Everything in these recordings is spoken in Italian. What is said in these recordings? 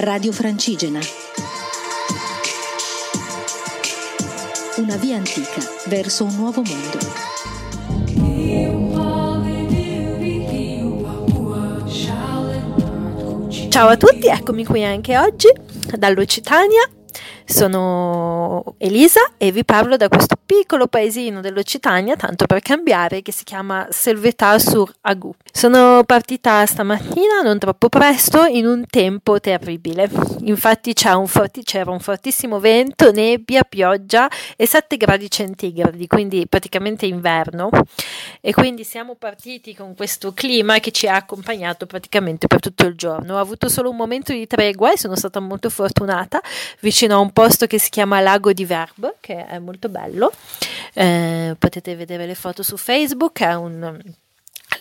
Radio Francigena. Una via antica verso un nuovo mondo. Ciao a tutti, eccomi qui anche oggi dall'Occitania. Sono Elisa e vi parlo da questo piccolo paesino dell'Occitania, tanto per cambiare, che si chiama Selvetar sur Agu. Sono partita stamattina, non troppo presto, in un tempo terribile. Infatti un forti, c'era un fortissimo vento, nebbia, pioggia e 7 gradi centigradi, quindi praticamente inverno. E quindi siamo partiti con questo clima che ci ha accompagnato praticamente per tutto il giorno. Ho avuto solo un momento di tregua e sono stata molto fortunata vicino a un posto che si chiama Lago di Verbe, che è molto bello. Eh, potete vedere le foto su Facebook, è un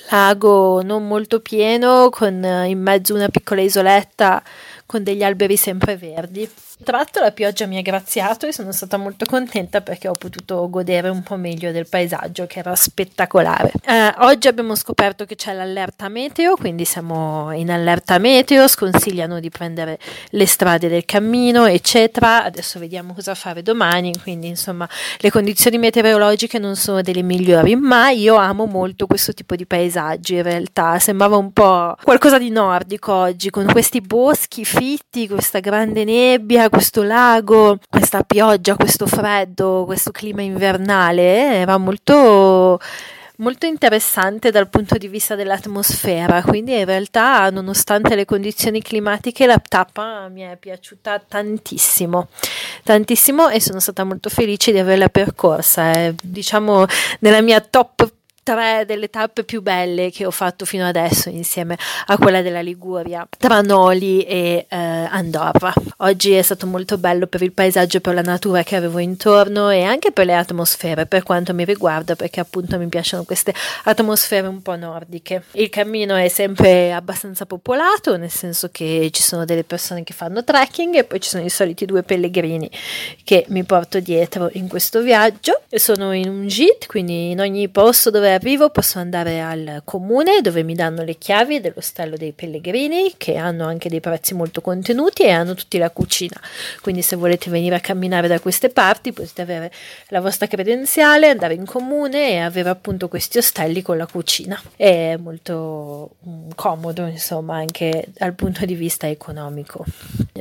lago non molto pieno, con in mezzo una piccola isoletta con degli alberi sempreverdi. Tratto la pioggia mi ha graziato e sono stata molto contenta perché ho potuto godere un po' meglio del paesaggio che era spettacolare. Eh, oggi abbiamo scoperto che c'è l'allerta meteo, quindi siamo in allerta meteo, sconsigliano di prendere le strade del cammino, eccetera. Adesso vediamo cosa fare domani, quindi insomma le condizioni meteorologiche non sono delle migliori, ma io amo molto questo tipo di paesaggi in realtà. Sembrava un po' qualcosa di nordico oggi, con questi boschi fitti, questa grande nebbia questo lago, questa pioggia, questo freddo, questo clima invernale era molto molto interessante dal punto di vista dell'atmosfera, quindi in realtà nonostante le condizioni climatiche la tappa mi è piaciuta tantissimo, tantissimo e sono stata molto felice di averla percorsa, è diciamo nella mia top tre delle tappe più belle che ho fatto fino adesso insieme a quella della Liguria tra Noli e eh, Andorra. Oggi è stato molto bello per il paesaggio per la natura che avevo intorno e anche per le atmosfere per quanto mi riguarda perché appunto mi piacciono queste atmosfere un po' nordiche. Il cammino è sempre abbastanza popolato nel senso che ci sono delle persone che fanno trekking e poi ci sono i soliti due pellegrini che mi porto dietro in questo viaggio. Sono in un git quindi in ogni posto dove arrivo posso andare al comune dove mi danno le chiavi dell'ostello dei pellegrini che hanno anche dei prezzi molto contenuti e hanno tutti la cucina. Quindi se volete venire a camminare da queste parti potete avere la vostra credenziale, andare in comune e avere appunto questi ostelli con la cucina. È molto um, comodo insomma anche dal punto di vista economico.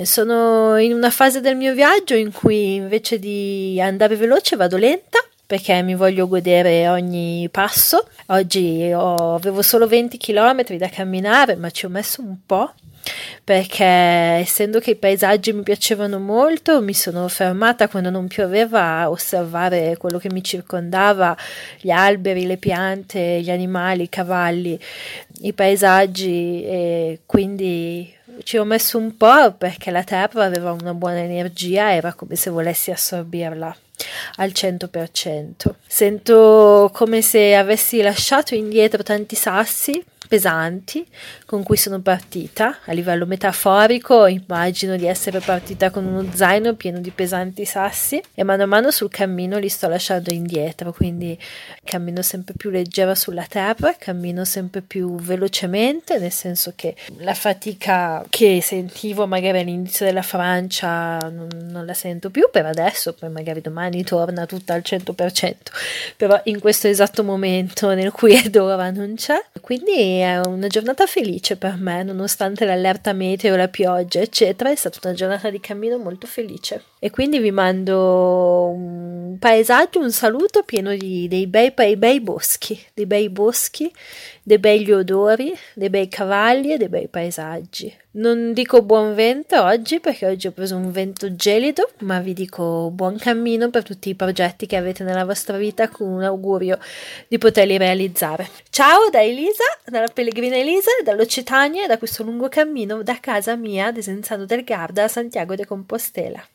Sono in una fase del mio viaggio in cui invece di andare veloce vado lenta perché mi voglio godere ogni passo. Oggi ho, avevo solo 20 km da camminare, ma ci ho messo un po' perché essendo che i paesaggi mi piacevano molto, mi sono fermata quando non pioveva a osservare quello che mi circondava, gli alberi, le piante, gli animali, i cavalli, i paesaggi e quindi ci ho messo un po' perché la terra aveva una buona energia, era come se volessi assorbirla al 100%. Sento come se avessi lasciato indietro tanti sassi pesanti con cui sono partita. A livello metaforico immagino di essere partita con uno zaino pieno di pesanti sassi e mano a mano sul cammino li sto lasciando indietro, quindi cammino sempre più leggera sulla terra, cammino sempre più velocemente, nel senso che la fatica che sentivo magari all'inizio della Francia non, non la sento più per adesso, poi magari domani torna tutta al 100%, però in questo esatto momento nel cui ed ora non c'è. Quindi è una giornata felice per me, nonostante l'allerta meteo, la pioggia, eccetera. È stata una giornata di cammino molto felice. E quindi vi mando un paesaggio, un saluto pieno di, dei, bei, bei, bei boschi, dei bei boschi, dei begli odori, dei bei cavalli e dei bei paesaggi. Non dico buon vento oggi perché oggi ho preso un vento gelido, ma vi dico buon cammino per tutti i progetti che avete nella vostra vita con un augurio di poterli realizzare. Ciao da Elisa, dalla pellegrina Elisa, dall'Occitania e da questo lungo cammino da casa mia ad Esenzano del Garda a Santiago de Compostela.